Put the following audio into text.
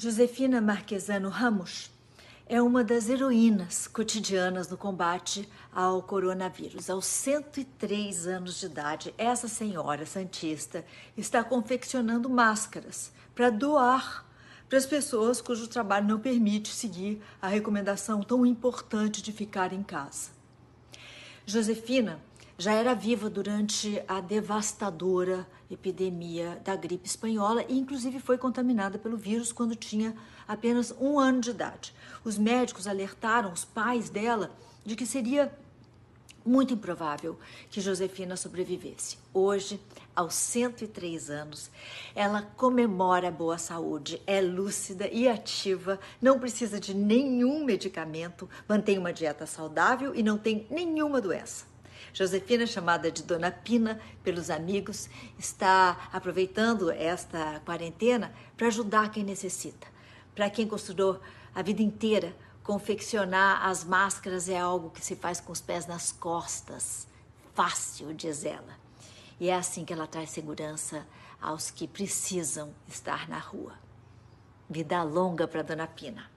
Josefina Marquesano Ramos é uma das heroínas cotidianas no combate ao coronavírus. Aos 103 anos de idade, essa senhora santista está confeccionando máscaras para doar para as pessoas cujo trabalho não permite seguir a recomendação tão importante de ficar em casa. Josefina já era viva durante a devastadora epidemia da gripe espanhola e, inclusive, foi contaminada pelo vírus quando tinha apenas um ano de idade. Os médicos alertaram os pais dela de que seria muito improvável que Josefina sobrevivesse. Hoje, aos 103 anos, ela comemora a boa saúde, é lúcida e ativa, não precisa de nenhum medicamento, mantém uma dieta saudável e não tem nenhuma doença. Josefina, chamada de Dona Pina pelos amigos, está aproveitando esta quarentena para ajudar quem necessita. Para quem costurou a vida inteira, confeccionar as máscaras é algo que se faz com os pés nas costas. Fácil, diz ela. E é assim que ela traz segurança aos que precisam estar na rua. Vida longa para Dona Pina.